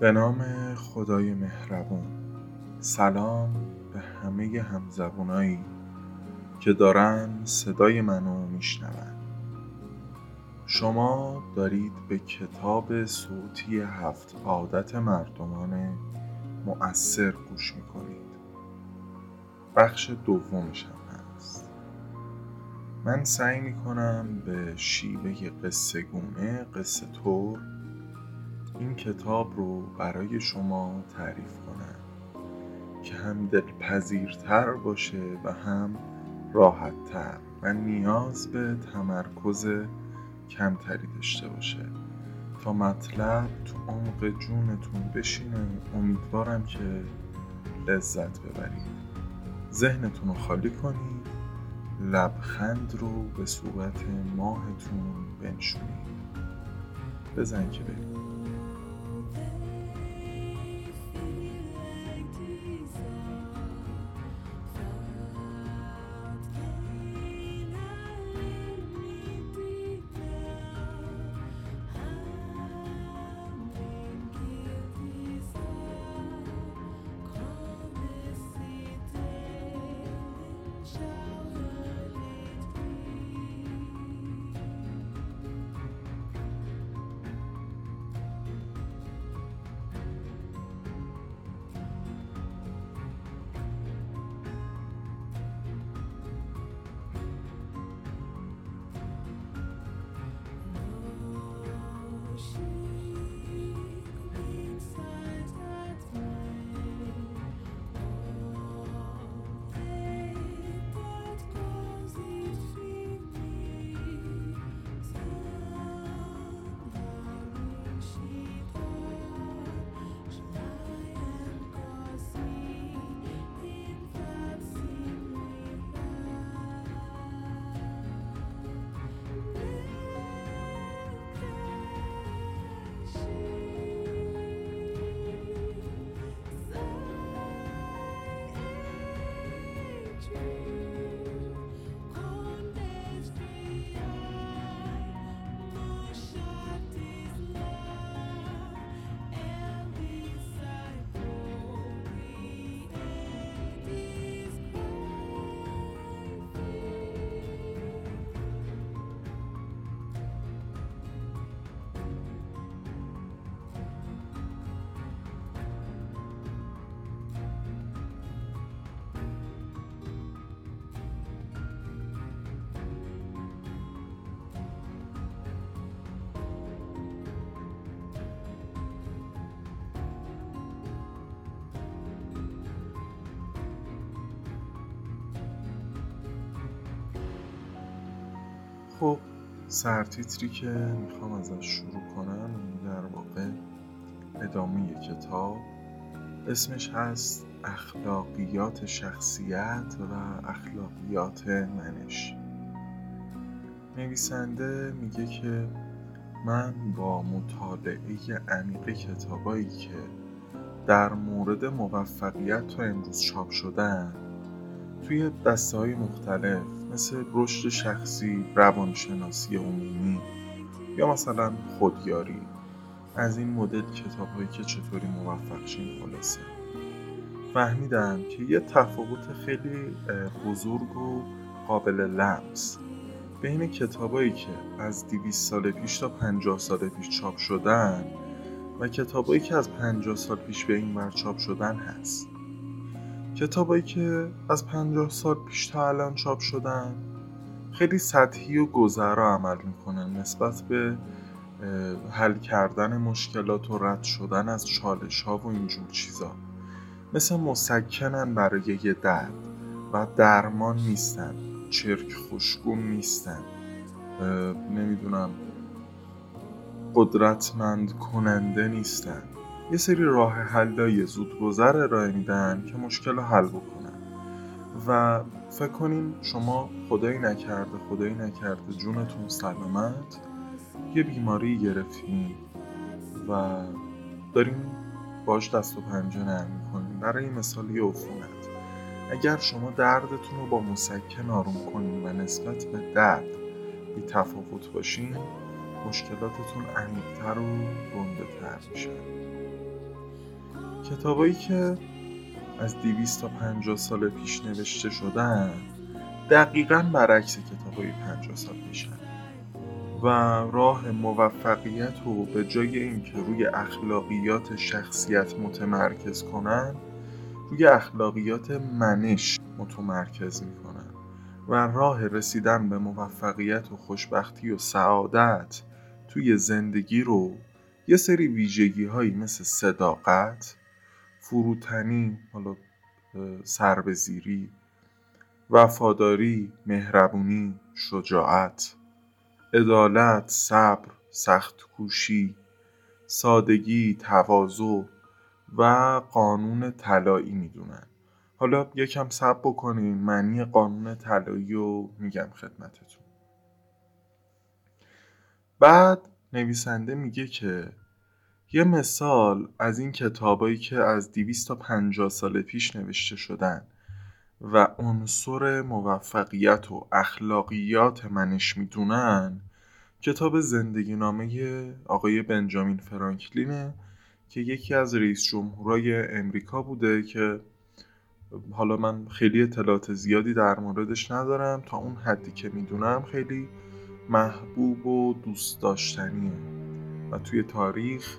به نام خدای مهربون. سلام به همه همزبونایی که دارن صدای منو میشنون. شما دارید به کتاب صوتی هفت عادت مردمان مؤثر گوش می‌کنید. بخش دومش هم هست. من سعی می‌کنم به شیوه قصه گونه قصه طور این کتاب رو برای شما تعریف کنم که هم دلپذیرتر باشه و هم راحتتر و نیاز به تمرکز کمتری داشته باشه. تا مطلب تو عمق جونتون بشینه. امیدوارم که لذت ببرید. ذهنتون رو خالی کنید. لبخند رو به صورت ماهتون بنشونید. بزن که برید سرتیتری که می‌خوام ازش شروع کنم. در واقع ادامه کتاب. اسمش هست اخلاقیات شخصیت و اخلاقیات منش. نویسنده میگه که من با مطالعه عمیق کتابایی که در مورد موفقیت تا امروز چاپ شدن توی دسته های مختلف مثل رشد شخصی، روانشناسی عمومی یا مثلا خودیاری. از این مدل کتاب هایی که چطوری موفق شیم خلاصه. فهمیدم که یه تفاوت خیلی بزرگ و قابل لمس. بین کتابایی که از 200 سال پیش تا 50 سال پیش چاپ شدن و کتابایی که از 50 سال پیش به این ور چاپ شدن هست. کتابایی که از 50 سال پیش تا الان چاپ شدن خیلی سطحی و گذرا عمل می‌کنن نسبت به حل کردن مشکلات و رد شدن از چالش ها و اینجور چیزا. مثل مسکنن برای یه درد و درمان نیستن چرک خوشگون نیستن. نمی‌دونم قدرتمند کننده نیستن. یه سری راه حلای زودگذر ارائه میدن که مشکل رو حل بکنن. و فکر کنین شما خدایی نکرده خدایی نکرده جونتون سلامت. یه بیماری گرفتین و دارین باش دست و پنجه نرم می‌کنین. برای مثال یه عفونت. اگر شما دردتون رو با مسکن آروم کنین و نسبت به درد بی تفاوت باشین مشکلاتتون عمیقتر و گنده تر کتابایی که از دیویست تا پنجاه سال پیش نوشته شدن دقیقا برعکس کتابای پنجاه سال پیشن. و راه موفقیت رو به جای اینکه روی اخلاقیات شخصیت متمرکز کنن روی اخلاقیات منش متمرکز می‌کنن. و راه رسیدن به موفقیت و خوشبختی و سعادت توی زندگی رو یه سری ویژگی مثل صداقت فروتنی حالا سربزیری وفاداری مهربونی شجاعت عدالت صبر سخت کوشی سادگی تواضع و قانون طلایی می‌دونن. حالا یکم صبر بکنین معنی قانون طلایی رو میگم خدمتتون. بعد نویسنده میگه که یه مثال از این کتابایی که از 250 سال پیش نوشته شدن و عنصر موفقیت و اخلاقیات منش می‌دونن کتاب زندگی نامه آقای بنجامین فرانکلینه که یکی از رئیس جمهورای امریکا بوده که حالا من خیلی اطلاعات زیادی در موردش ندارم تا اون حدی که می‌دونم خیلی محبوب و دوست داشتنیه و توی تاریخ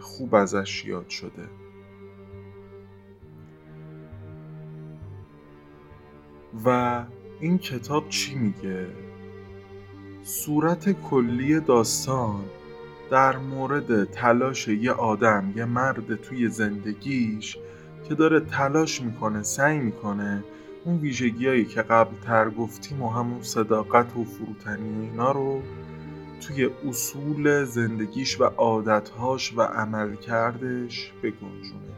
خوب ازش یاد شده و این کتاب چی میگه؟ صورت کلی داستان در مورد تلاش یه آدم یه مرد توی زندگیش که داره تلاش می‌کنه سعی می‌کنه اون ویژگیهایی که قبل تر گفتیم و همون صداقت و فروتنی اینا رو توی اصول زندگیش و عادتهاش و عملکردش بگنجونه.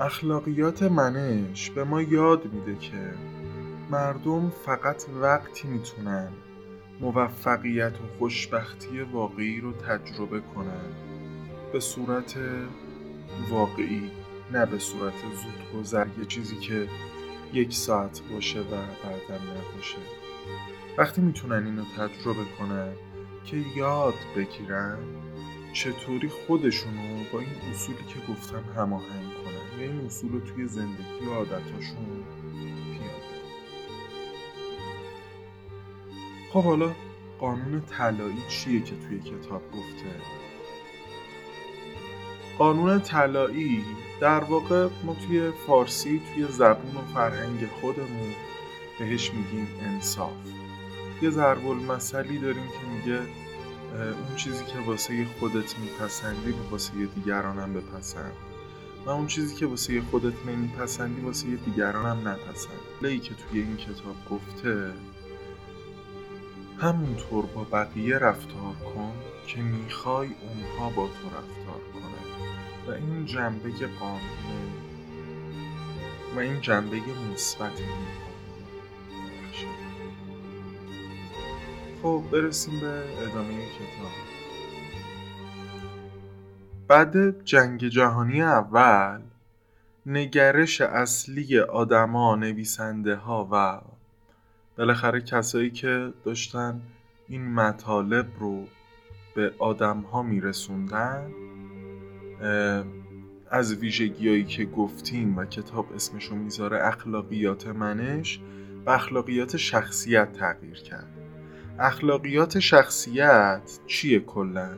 اخلاقیات منش به ما یاد میده که مردم فقط وقتی می‌تونن موفقیت و خوشبختی واقعی رو تجربه کنن. به صورت واقعی نه به صورت زود گذر یه چیزی که یک ساعت باشه و بعدم نباشه. وقتی می‌تونن اینو تجربه کنن که یاد بگیرن چطوری خودشونو با این اصولی که گفتم هماهنگ کنن؟ یا این اصول رو توی زندگی و عادتاشون پیاده خب حالا قانون طلایی چیه که توی کتاب گفته؟ قانون طلایی در واقع ما توی فارسی توی زبون و فرهنگ خودمون بهش میگیم انصاف. یه ضرب المثلی داریم که میگه اون چیزی که واسه خودت میپسندی و واسه دیگرانم بپسند. و اون چیزی که واسه خودت نمیپسندی واسه دیگرانم نپسند. لایی که توی این کتاب گفته همونطور با بقیه رفتار کن که می‌خوای اونها با تو رفتار کنن و این جنبه قانونه و این جنبه مثبت خب برسیم به ادامه کتاب. بعد جنگ جهانی اول نگرش اصلی آدما نویسنده ها و بالاخره کسایی که داشتن این مطالب رو به آدم ها میرسوندن از ویژگیهایی که گفتیم و کتاب اسمشو می‌ذاره اخلاقیات منش و اخلاقیات شخصیت تغییر کرد. اخلاقیات شخصیت چیه کلا؟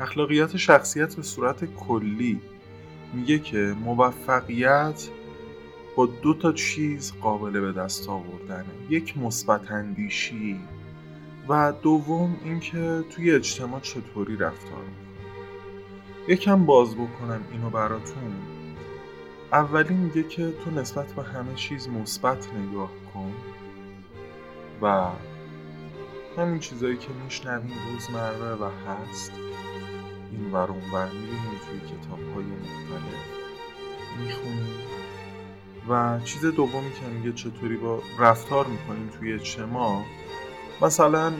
اخلاقیات شخصیت به صورت کلی میگه که موفقیت با دو تا چیز قابل به دست آوردنه. یک مثبت اندیشی و دوم اینکه توی اجتماع چطوری رفتار یکم باز بکنم اینو براتون. اولی میگه که تو نسبت به همه چیز مثبت نگاه کن و همین چیزایی که میشنویم روزمره و هست این ور اون ور می‌بینیم توی کتاب های مختلف می‌خونیم و چیز دومی که میگه چطوری با رفتار می‌کنیم توی اجتماع مثلا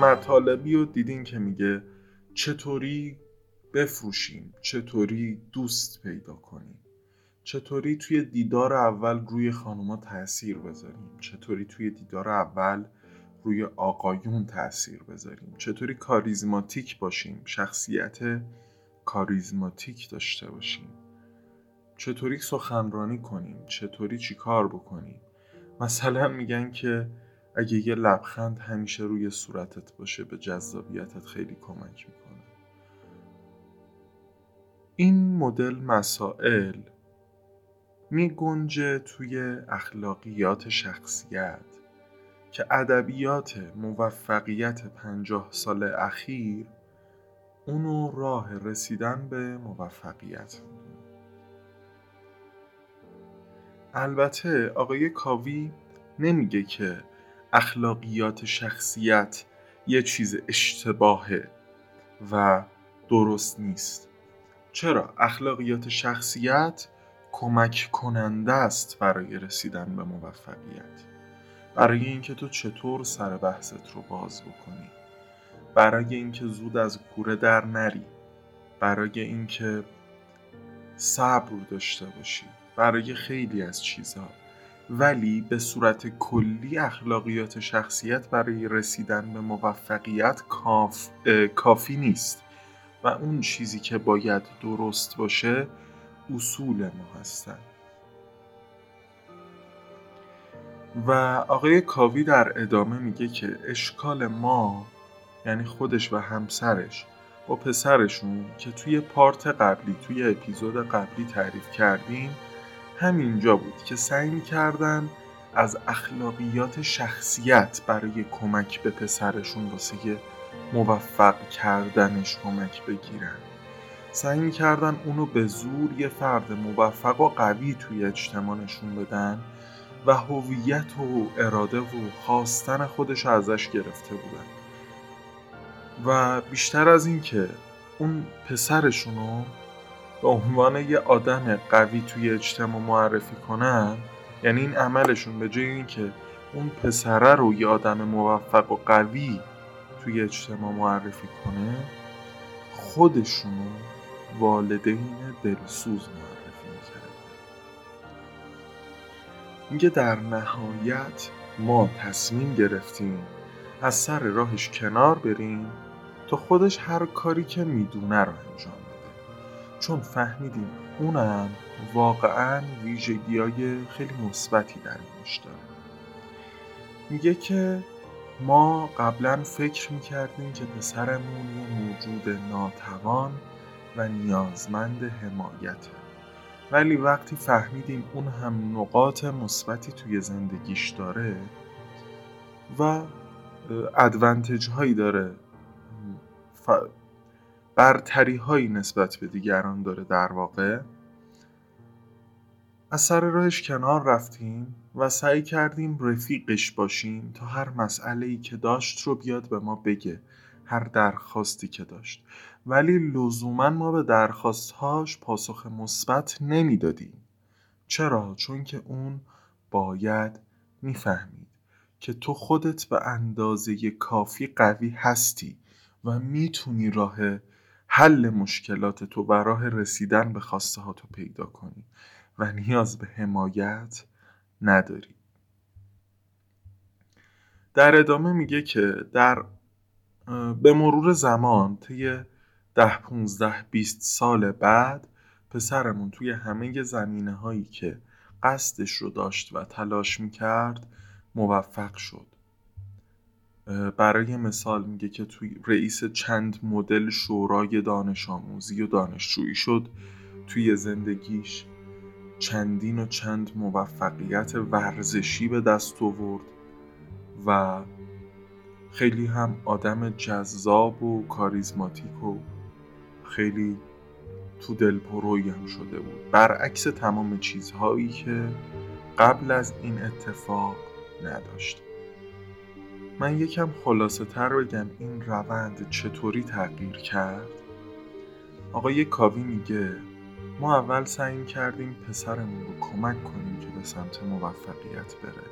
مطالبی رو دیدین که میگه چطوری بفروشیم. چطوری دوست پیدا کنیم؟ چطوری توی دیدار اول روی خانوما تاثیر بذاریم؟ چطوری توی دیدار اول روی آقایون تاثیر بذاریم؟ چطوری کاریزماتیک باشیم؟ شخصیت کاریزماتیک داشته باشیم؟ چطوری سخنرانی کنیم؟ چطوری چیکار بکنیم؟ مثلا میگن که اگه یه لبخند همیشه روی صورتت باشه به جذابیتت خیلی کمک می‌کنه. این مدل مسائل می گنجه توی اخلاقیات شخصیت که ادبیات موفقیت پنجاه سال اخیر اونو راه رسیدن به موفقیت البته آقای کاوی نمیگه که اخلاقیات شخصیت یه چیز اشتباهه و درست نیست. چرا؟ اخلاقیات شخصیت کمک کننده است برای رسیدن به موفقیت. برای اینکه تو چطور سر بحثت رو باز بکنی. برای اینکه زود از کوره در نری. برای اینکه صبر داشته باشی. برای خیلی از چیزها ولی به صورت کلی اخلاقیات شخصیت برای رسیدن به موفقیت کاف... کافی نیست. و اون چیزی که باید درست باشه اصول ما هستن. و آقای کاوی در ادامه میگه که اشکال ما یعنی خودش و همسرش با پسرشون که توی پارت قبلی توی اپیزود قبلی تعریف کردیم همینجا بود که سعی می‌کردن از اخلاقیات شخصیت برای کمک به پسرشون واسه موفق کردنش کمک بگیرن. سعی می‌کردن اونو به زور یه فرد موفق و قوی توی اجتماع نشون بدن و هویت و اراده و خواستن خودش ازش گرفته بودن. و بیشتر از این که اون پسرشونو به عنوان یه آدم قوی توی اجتماع معرفی کنن یعنی این عملشون به جای اینکه اون پسره رو یه آدم موفق و قوی توی اجتماع معرفی کنه خودشونو والدین دلسوز معرفی می‌کرد میگه در نهایت ما تصمیم گرفتیم از سر راهش کنار بریم تا خودش هر کاری که می‌دونه رو انجام چون فهمیدیم اونم واقعا ویژگی های خیلی مثبتی درونش داره. میگه که ما قبلا فکر می‌کردیم که پسرمون یه موجود ناتوان و نیازمند حمایته. ولی وقتی فهمیدیم اون هم نقاط مثبتی توی زندگیش داره و ادوانتج هایی داره برتری هایی نسبت به دیگران داره در واقع از سر راهش کنار رفتیم. و سعی کردیم رفیقش باشیم تا هر مسئله ای که داشت رو بیاد به ما بگه هر درخواستی که داشت. ولی لزوما ما به درخواستهاش پاسخ مثبت نمی‌دادیم. چرا؟ چون که اون باید می‌فهمید که تو خودت به اندازه کافی قوی هستی و می‌تونی راه حل مشکلات تو و راه رسیدن به خواسته ها تو پیدا کنی و نیاز به حمایت نداری. در ادامه میگه که در به مرور زمان طی ده 15 20 سال بعد پسرمون توی همه زمینه هایی که قصدش رو داشت و تلاش می‌کرد موفق شد. برای مثال میگه که توی رئیس چند مدل شورای دانش آموزی و دانشجویی شد توی زندگیش. چندین و چند موفقیت ورزشی به دست آورد و خیلی هم آدم جذاب و کاریزماتیک و خیلی تو دلپرویی هم شده بود. برعکس تمام چیزهایی که قبل از این اتفاق نداشت. من یکم خلاصه تر بگم این روند چطوری تغییر کرد؟ آقای کاوی میگه ما اول سعی کردیم پسرمون رو کمک کنیم که به سمت موفقیت بره.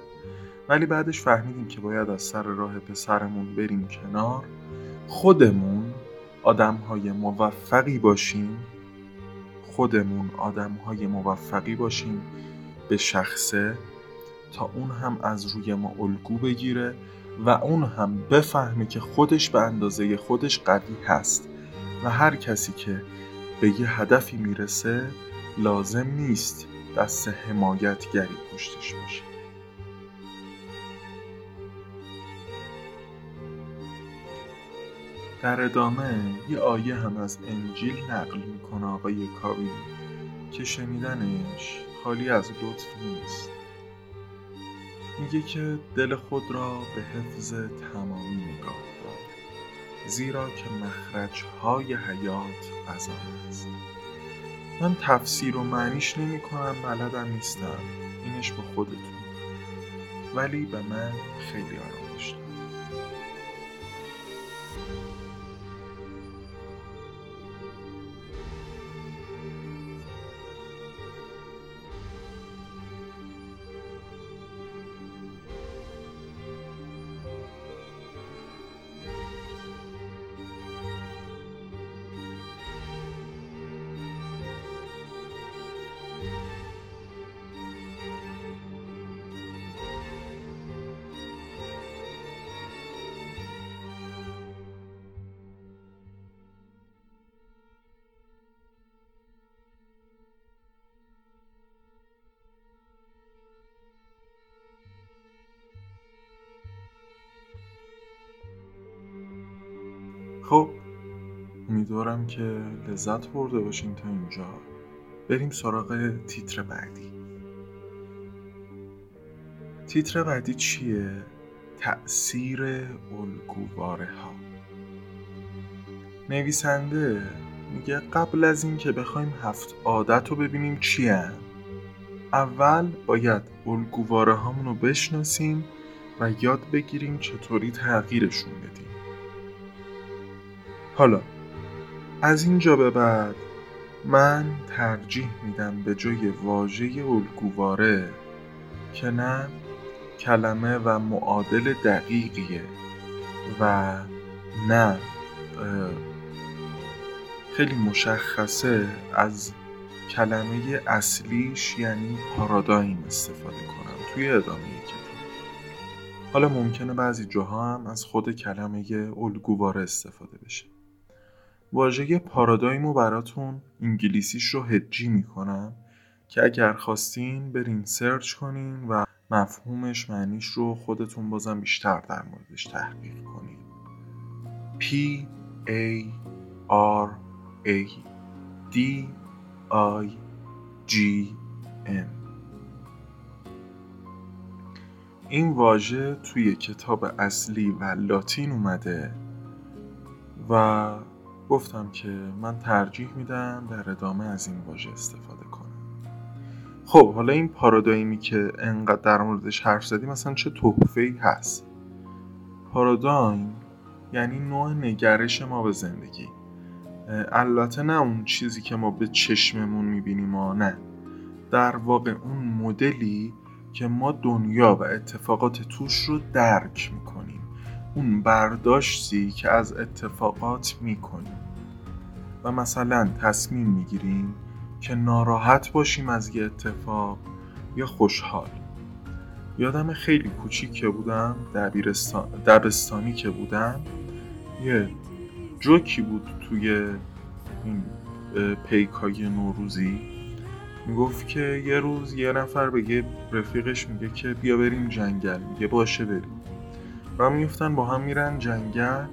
ولی بعدش فهمیدیم که باید از سر راه پسرمون بریم کنار. خودمون آدم های موفقی باشیم. خودمون آدم های موفقی باشیم به شخصه تا اون هم از روی ما الگو بگیره و اون هم بفهمه که خودش به اندازه خودش قوی هست و هر کسی که به یه هدفی می‌رسه لازم نیست دست حمایتگری پشتش باشه. در ادامه یه آیه هم از انجیل نقل می‌کنه آقای کاوی که شنیدنش خالی از لطف نیست. میگه که دل خود را به حفظ تمامی نگاه زیرا که مخرج های حیات غذا است. من تفسیر و معنیش نمی کنم بلدم نیستم. اینش با خودتون. ولی به من خیلی آرامش خب امیدوارم که لذت برده باشین تا اینجا. بریم سراغ تیتر بعدی. تیتر بعدی چیه؟ تأثیر الگوواره ها نویسنده میگه قبل از اینکه بخوایم هفت عادت رو ببینیم چی اول باید الگوواره هامون رو بشناسیم و یاد بگیریم چطوری تغییرشون بدیم. حالا از اینجا به بعد من ترجیح میدم به جای واژه الگوواره که نه کلمه و معادل دقیقیه و نه خیلی مشخصه از کلمه اصلیش یعنی پارادایم استفاده کنم توی ادامه کتاب. حالا ممکنه بعضی جاها هم از خود کلمه الگوواره استفاده بشه. واژه پارادایم رو براتون انگلیسیش رو هجی می‌کنم که اگر خواستین برین سرچ کنین و مفهومش معنیش رو خودتون بازم بیشتر در موردش تحقیق کنین. P A R A D I G N. این واژه توی کتاب اصلی و لاتین اومده و گفتم که من ترجیح میدم در ادامه از این واژه استفاده کنم. خب حالا این پارادایمی که انقدر در موردش حرف زدیم مثلا چه تحفه ای هست؟ پارادایم یعنی نوع نگرش ما به زندگی. البته نه اون چیزی که ما به چشممون می‌بینیم و نه. در واقع اون مدلی که ما دنیا و اتفاقات توش رو درک می‌کنیم. اون برداشتی که از اتفاقات می‌کنیم و مثلا تصمیم می‌گیریم که ناراحت باشیم از یه اتفاق یا خوشحال. یادم خیلی کوچیک که بودم دبستانی که بودم یه جوکی بود توی این پیکای نوروزی. می‌گفت که یه روز یه نفر بگه رفیقش میگه که بیا بریم جنگل میگه باشه بریم. و میفتن با هم میرن جنگل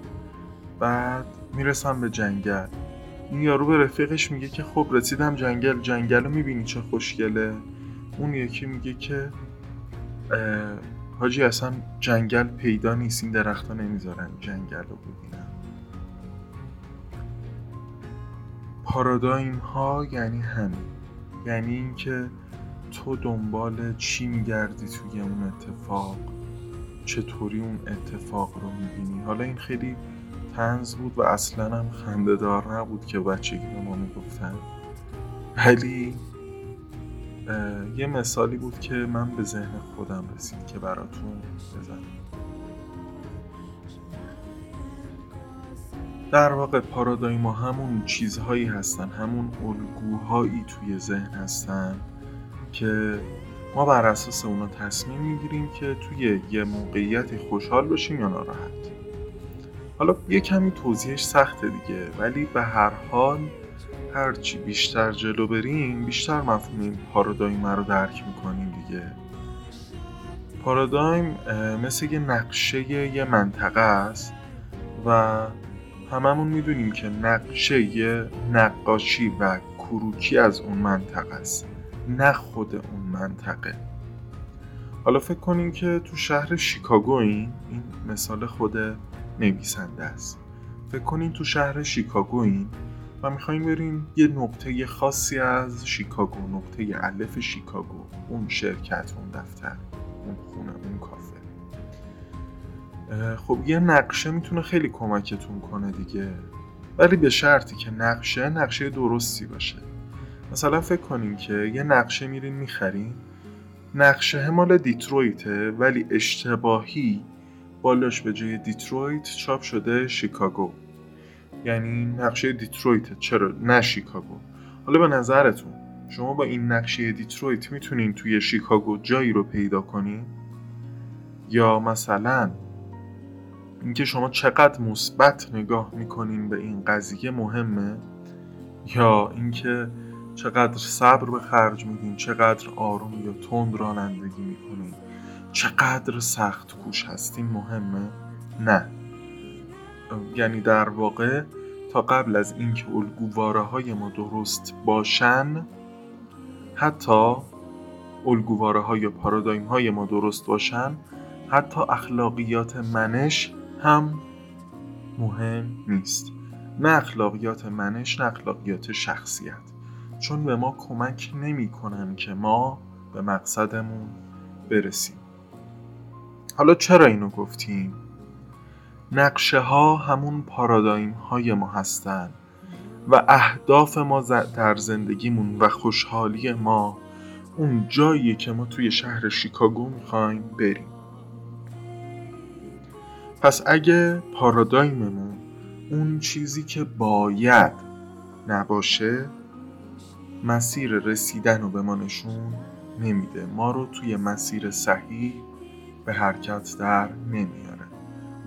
بعد می‌رسن به جنگل. این یارو به رفیقش میگه که خب رسیدم جنگل جنگل رو می‌بینی چه خوشگله. اون یکی میگه که حاجی اصلا جنگل پیدا نیست این درختها نمی‌ذارن جنگل رو ببینم پارادایم ها یعنی همین. یعنی اینکه تو دنبال چی میگردی توی اون اتفاق؟ چطوری اون اتفاق رو می‌بینی؟ حالا این خیلی تنز بود و اصلا هم خندهدار نبود که بچگی به ما می‌گفتن. ولی یه مثالی بود که من به ذهن خودم رسید که براتون بزنم. در واقع پارادایم همون چیزهایی هستن همون الگوهایی توی ذهن هستن که ما بر اساس اونا تصمیم می‌گیریم که توی یه موقعیتی خوشحال باشیم یا ناراحت. حالا یه کمی توضیحش سخته دیگه ولی به هر حال هرچی بیشتر جلو بریم بیشتر مفهوم این پارادایم رو درک می‌کنیم دیگه. پارادایم مثل یه نقشه یه منطقه است و هممون می‌دونیم که نقشه یه نقاشی و کروکی از اون منطقه است نه خود اون منطقه. حالا فکر کنیم که تو شهر شیکاگو این این مثال خود نویسنده است. فکر کنیم تو شهر شیکاگو این و می‌خوایم بریم یه نقطه خاصی از شیکاگو نقطه الف شیکاگو اون شرکت اون دفتر اون خونه اون کافه. خب یه نقشه می‌تونه خیلی کمکتون کنه دیگه. ولی به شرطی که نقشه نقشه درستی باشه. مثلا فکر کنیم که یه نقشه میرین می‌خرین. نقشه مال دیترویته ولی اشتباهی بالاش به جای دیترویت چاپ شده شیکاگو. یعنی نقشه دیترویت چرا؟ نه شیکاگو. حالا به نظرتون شما با این نقشه دیترویت می‌تونین توی شیکاگو جایی رو پیدا کنین؟ یا مثلا اینکه شما چقدر مثبت نگاه می‌کنین به این قضیه مهمه؟ یا اینکه چقدر صبر به خرج میدین چقدر آروم یا تند رانندگی می‌کنین. چقدر سخت کوش هستین مهمه؟ نه. یعنی در واقع تا قبل از اینکه الگوواره های ما درست باشن حتی الگوواره های پارادایم های ما درست باشن حتی اخلاقیات منش هم مهم نیست. نه اخلاقیات منش نه اخلاقیات شخصیت. چون به ما کمک نمی‌کنن که ما به مقصدمون برسیم. حالا چرا اینو گفتیم؟ نقشه ها همون پارادایم های ما هستن و اهداف ما در زندگیمون و خوشحالی ما اون جایی که ما توی شهر شیکاگو می‌خوایم بریم. پس اگه پارادایممون اون چیزی که باید نباشه مسیر رسیدن رو به ما نشون نمیده. ما رو توی مسیر صحیح به حرکت در نمیاره.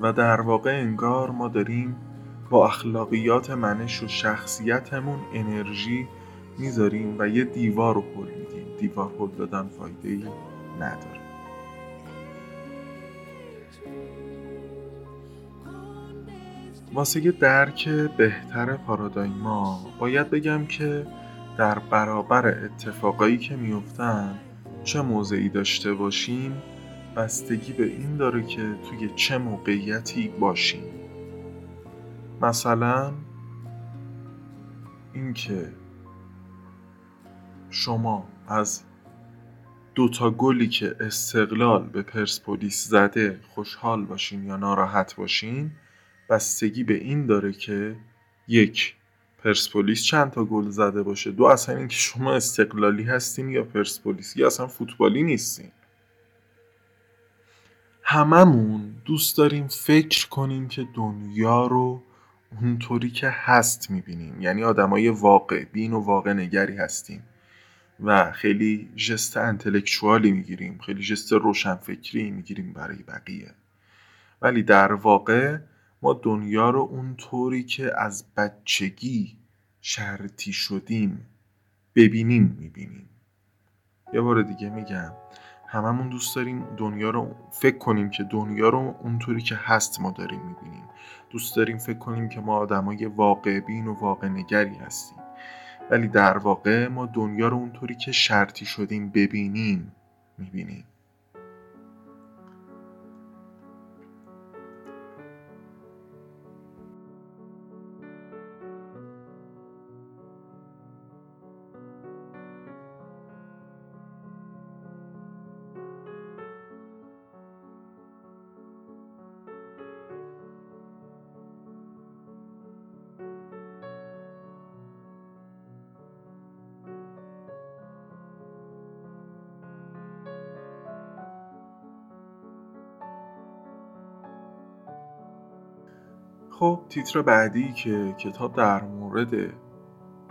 و در واقع انگار ما داریم با اخلاقیات منش و شخصیتمون انرژی می‌ذاریم و یه دیوار رو پل میدیم. دیوار پل دادن فایده ای نداره. واسه درک بهتر پارادایما باید بگم که در برابر اتفاقایی که میفتن چه موضعی داشته باشیم بستگی به این داره که توی چه موقعیتی باشیم. مثلا اینکه شما از دوتا گلی که استقلال به پرسپولیس زده خوشحال باشین یا ناراحت باشین بستگی به این داره که یک پرسپولیس چند تا گل زده باشه؟ دو اصلا اینکه شما استقلالی هستین یا پرسپولیس؟ یا اصلا فوتبالی نیستین؟ هممون دوست داریم فکر کنیم که دنیا رو اونطوری که هست می‌بینیم. یعنی آدمای واقع بین و واقع نگری هستیم. و خیلی جست انتلکچوالی می‌گیریم. خیلی جست روشنفکری می‌گیریم برای بقیه. ولی در واقع ما دنیا رو اونطوری که از بچگی شرطی شدیم ببینیم می‌بینیم. یه بار دیگه میگم هممون دوست داریم دنیا رو فکر کنیم که دنیا رو اونطوری که هست ما داریم می‌بینیم. دوست داریم فکر کنیم که ما آدمای واقع بین و واقع نگری هستیم. ولی در واقع ما دنیا رو اونطوری که شرطی شدیم ببینیم می‌بینیم. خب تیتر بعدی که کتاب در مورد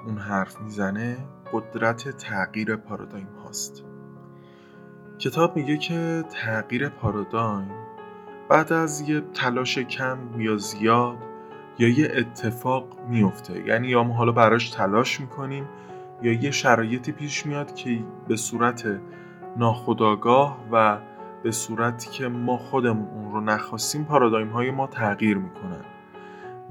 اون حرف می‌زنه قدرت تغییر پارادایم هاست. کتاب میگه که تغییر پارادایم بعد از یه تلاش کم یا زیاد یا یه اتفاق میفته یعنی یا ما حالا براش تلاش می‌کنیم یا یه شرایطی پیش میاد که به صورت ناخداگاه و به صورتی که ما خودمون اون رو نخواستیم پارادایم های ما تغییر می‌کنن.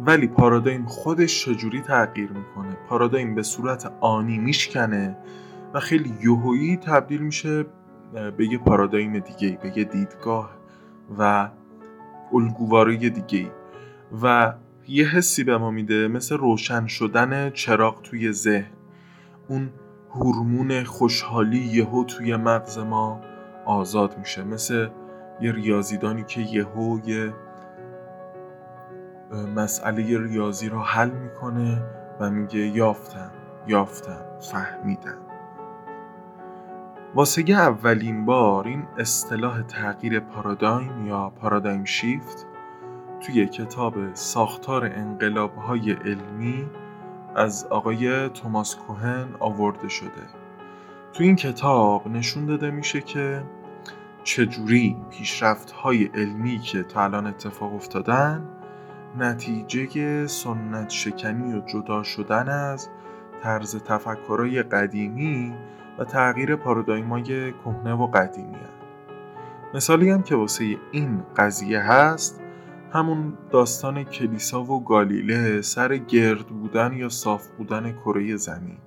ولی پارادایم خودش چجوری تغییر می‌کنه؟ پارادایم به صورت آنی میشکنه و خیلی یوهویی تبدیل میشه به یه پارادایم دیگه به یه دیدگاه و الگوواره دیگه و یه حسی به ما میده مثل روشن شدن چراغ توی ذهن. اون هورمون خوشحالی یهو توی مغز ما آزاد میشه. مثل یه ریاضیدانی که یهو یه مسئله ریاضی رو حل می‌کنه و میگه یافتم یافتم فهمیدم. واسه اولین بار این اصطلاح تغییر پارادایم یا پارادایم شیفت توی کتاب ساختار انقلاب های علمی از آقای توماس کوهن آورده شده. تو این کتاب نشون داده میشه که چجوری پیشرفت های علمی که تا الان اتفاق افتادن نتیجه سنت شکنی و جدا شدن از طرز تفکرهای قدیمی و تغییر پارادایمای کهنه و قدیمی هست. مثالی هم که واسه این قضیه هست همون داستان کلیسا و گالیله سر گرد بودن یا صاف بودن کره زمین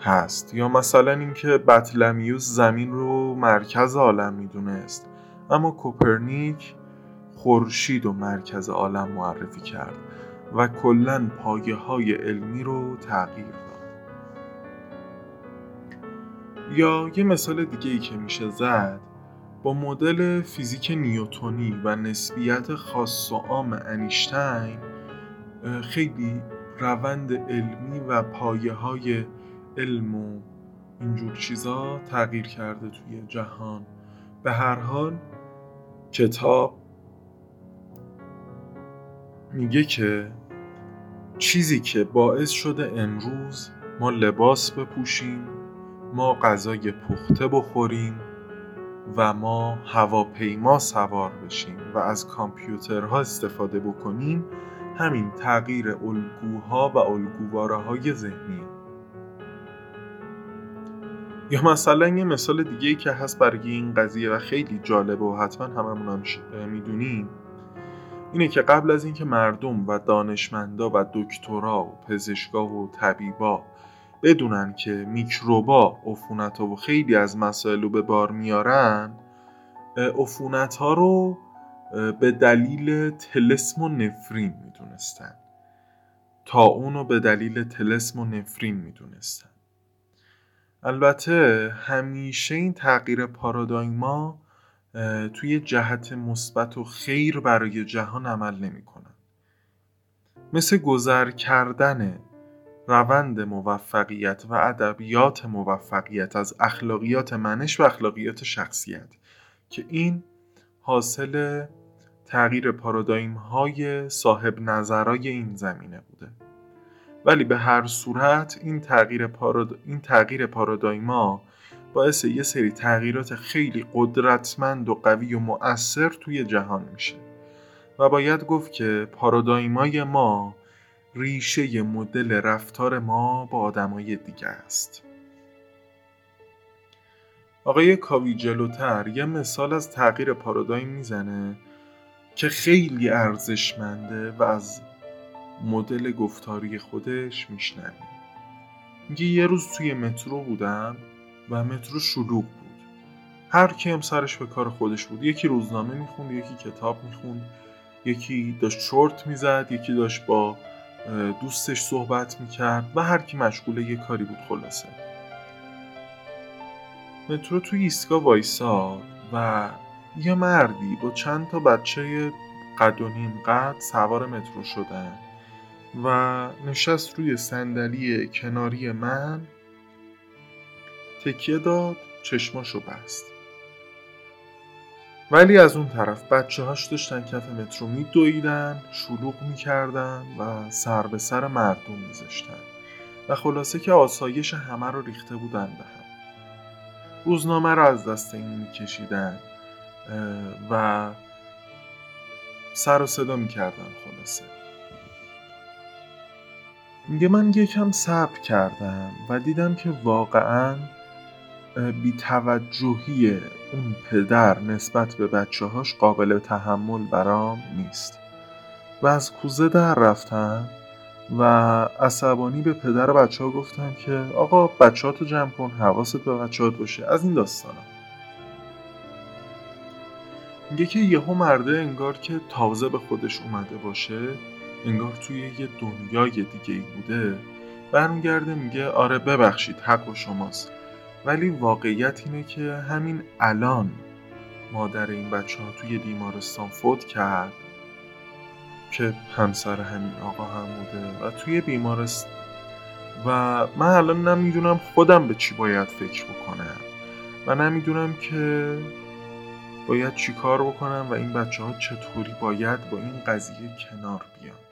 هست یا مثلا اینکه بطلمیوس زمین رو مرکز عالم می‌دونست اما کوپرنیک خورشید و مرکز عالم معرفی کرد و کلا پایه های علمی رو تغییر داد. یا یه مثال دیگه ای که میشه زد با مدل فیزیک نیوتونی و نسبیت خاص و عام انیشتین خیلی روند علمی و پایه های علم و اینجور چیزا تغییر کرده توی جهان. به هر حال کتاب میگه که چیزی که باعث شده امروز ما لباس بپوشیم ما غذای پخته بخوریم و ما هواپیما سوار بشیم و از کامپیوترها استفاده بکنیم همین تغییر الگوها و الگوواره های ذهنی. یا مثلا یه مثال دیگه ای که هست برای این قضیه و خیلی جالبه و حتما هممون هم می‌دونیم. اینه که قبل از اینکه مردم و دانشمندا و دکترا و پزشکا و طبیبا بدونن که میکروبا عفونت و خیلی از مسائل رو به بار میارن عفونت ها رو به دلیل تلسم و نفرین می‌دونستن. تا اونو به دلیل تلسم و نفرین می‌دونستن. البته همیشه این تغییر پارادایما توی جهت مثبت و خیر برای جهان عمل نمی‌کنن مثل گذر کردن روند موفقیت و ادبیات موفقیت از اخلاقیات منش و اخلاقیات شخصیت که این حاصل تغییر پارادایم های صاحب نظرای این زمینه بوده. ولی به هر صورت این تغییر, پاراد... این تغییر پارادایما باعث یه سری تغییرات خیلی قدرتمند و قوی و مؤثر توی جهان میشه. و باید گفت که پارادایمای ما ریشه مدل رفتار ما با آدمای دیگه است. آقای کاوی جلوتر یه مثال از تغییر پارادایم می‌زنه که خیلی ارزشمنده و از مدل گفتاری خودش میشنویم. میگه یه روز توی مترو بودم و مترو شلوغ بود. هر کیم سرش به کار خودش بود. یکی روزنامه می‌خوند یکی کتاب می‌خوند. یکی داشت شورت می‌زد یکی داشت با دوستش صحبت می‌کرد و هر کی مشغول یه کاری بود خلاصه. مترو توی ایستگاه وایساد و یه مردی با چند تا بچه قد و نیم قد سوار مترو شدن و نشست روی صندلی کناری من. تکیه داد چشماشو بست. ولی از اون طرف بچه هاش داشتن کف مترو می دویدن شلوغ می‌کردن و سر به سر مردم میذاشتن. و خلاصه که آسایش همه رو ریخته بودن به هم. روزنامه رو از دست این میکشیدن و سر و صدا می‌کردن خلاصه. میگه من یکم صبر کردم و دیدم که واقعا بی توجهی اون پدر نسبت به بچه هاش قابل تحمل برام نیست. و از کوزه در رفتم و عصبانی به پدر بچه ها گفتم که آقا بچه تو جمع کن حواست به بچه باشه. از این داستانم میگه که یهو مرده انگار که تازه به خودش اومده باشه انگار توی یه دنیای دیگه ای بوده. برمیگرده میگه آره ببخشید حق و شماست. ولی واقعیت اینه که همین الان مادر این بچه ها توی بیمارستان فوت کرد که همسر همین آقا هم بوده و توی بیمارستان و من الان نمی‌دونم خودم به چی باید فکر بکنم و نمی‌دونم که باید چی کار بکنم و این بچه ها چطوری باید با این قضیه کنار بیان.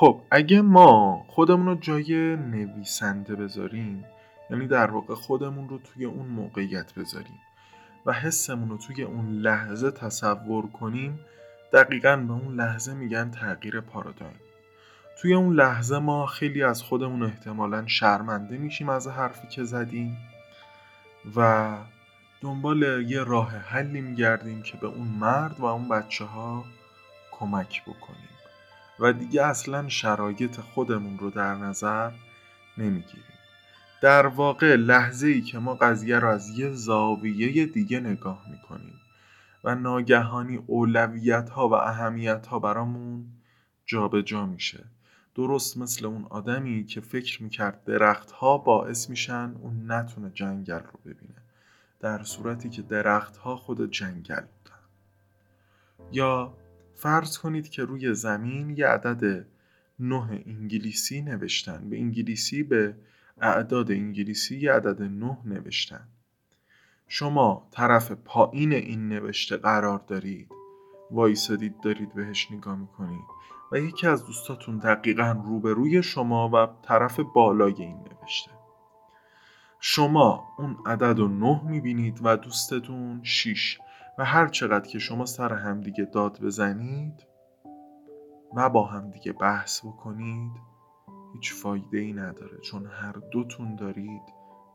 خب اگه ما خودمون رو جای نویسنده بذاریم یعنی در واقع خودمون رو توی اون موقعیت بذاریم و حسمون رو توی اون لحظه تصور کنیم دقیقا به اون لحظه میگن تغییر پارادایم. توی اون لحظه ما خیلی از خودمون احتمالا شرمنده میشیم از حرفی که زدیم و دنبال یه راه حلی میگردیم که به اون مرد و اون بچه ها کمک بکنیم. و دیگه اصلا شرایط خودمون رو در نظر نمی‌گیریم. در واقع لحظه ای که ما قضیه رو از یه زاویه دیگه نگاه می‌کنیم و ناگهانی اولویت ها و اهمیت ها برامون جابجا جا میشه. درست مثل اون آدمی که فکر می‌کرد درخت ها باعث میشن اون نتونه جنگل رو ببینه. در صورتی که درخت ها خود جنگل بودن. یا فرض کنید که روی زمین یه عدد نه انگلیسی نوشتن. به انگلیسی به اعداد انگلیسی یه عدد نه نوشتن. شما طرف پایین این نوشته قرار دارید وایسادید دارید بهش نگاه می‌کنید و یکی از دوستاتون دقیقا روبروی شما و طرف بالای این نوشته. شما اون عدد رو نه می‌بینید و دوستتون شیش و هر چقدر که شما سر همدیگه داد بزنید و با همدیگه بحث بکنید هیچ فایده ای نداره چون هر دوتون دارید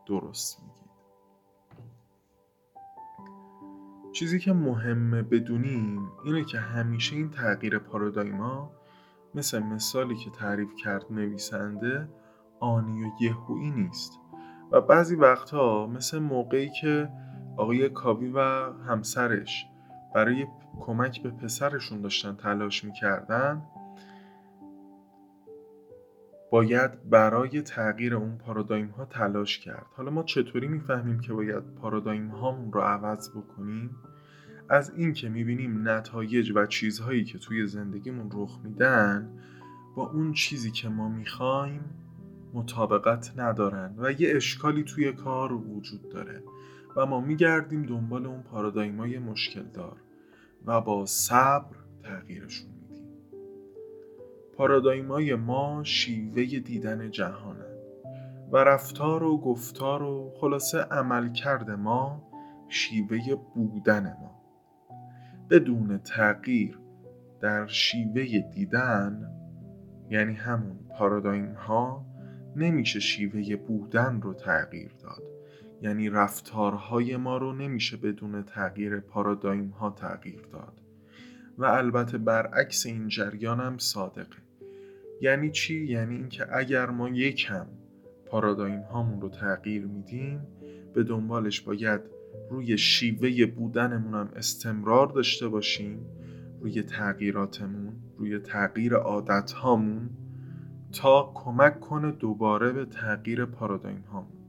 درست میگید. چیزی که مهمه بدونیم اینه که همیشه این تغییر پارادایما مثل مثالی که تعریف کرد نویسنده آنی و یهویی نیست. و بعضی وقتها مثل موقعی که آقای کاوی و همسرش برای کمک به پسرشون داشتن تلاش می‌کردن باید برای تغییر اون پارادایم ها تلاش کرد. حالا ما چطوری می‌فهمیم که باید پارادایم هامون رو عوض بکنیم؟ از این که می‌بینیم نتایج و چیزهایی که توی زندگیمون رخ میدن با اون چیزی که ما می‌خوایم مطابقت ندارن و یه اشکالی توی کار وجود داره. و ما میگردیم دنبال اون پارادایمای مشکل دار و با صبر تغییرشون میدیم. پارادایمای ما شیوه دیدن جهانن و رفتار و گفتار و خلاصه عمل کرده ما شیوه بودن ما. بدون تغییر در شیوه دیدن یعنی همون پارادایم ها نمیشه شیوه بودن رو تغییر داد. یعنی رفتارهای ما رو نمیشه بدون تغییر پارادایم ها تغییر داد. و البته برعکس این جریان هم صادقه. یعنی چی؟ یعنی اینکه اگر ما یکم پارادایم هامون رو تغییر میدیم به دنبالش باید روی شیوه بودنمون هم استمرار داشته باشیم روی تغییراتمون روی تغییر عادت هامون تا کمک کنه دوباره به تغییر پارادایم هامون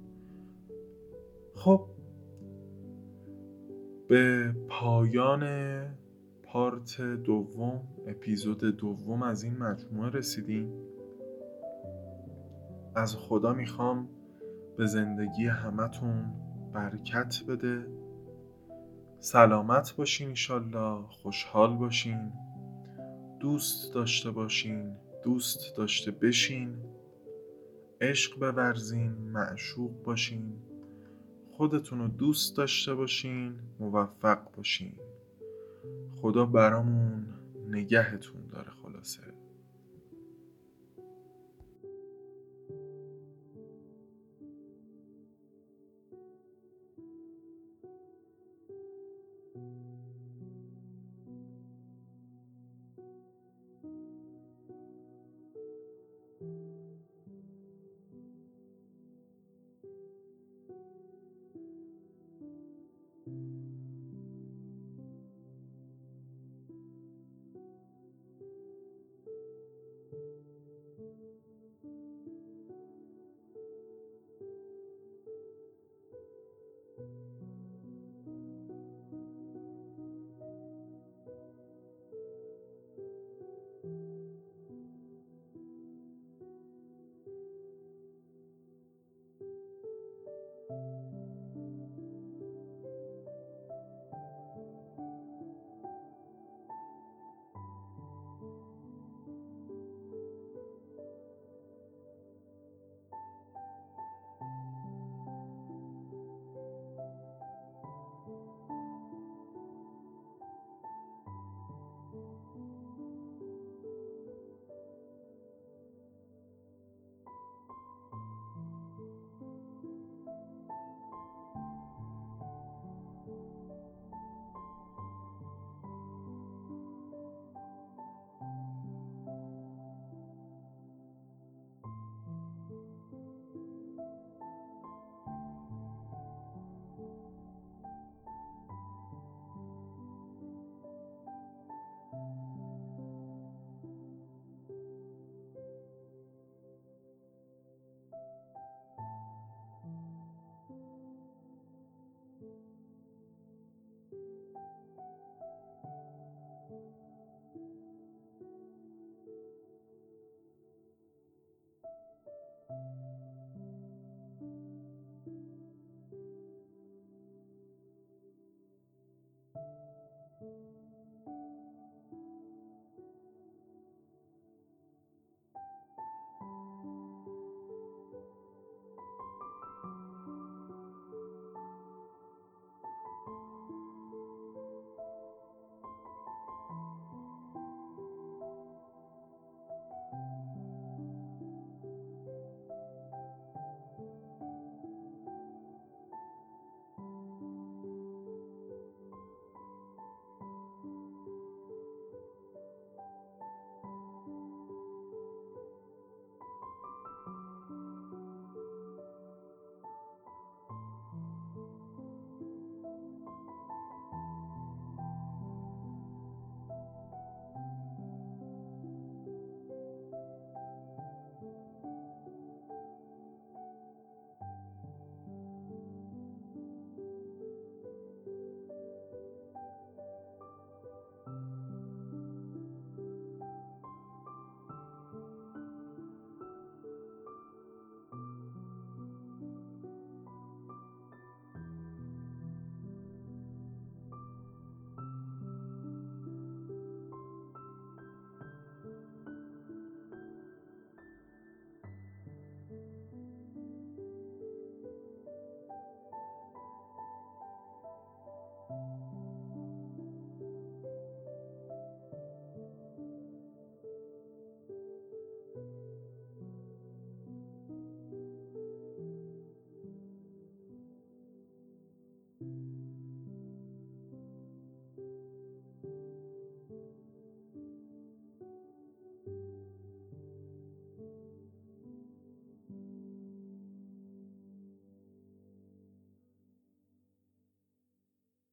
خب. به پایان پارت دوم اپیزود دوم از این مجموعه رسیدیم. از خدا می‌خوام به زندگی همتون برکت بده. سلامت باشین ایشالله خوشحال باشین. دوست داشته باشین دوست داشته بشین. عشق بورزین معشوق باشین. خودتون رو دوست داشته باشین موفق باشین. خدا برامون نگهتون داره خلاصه.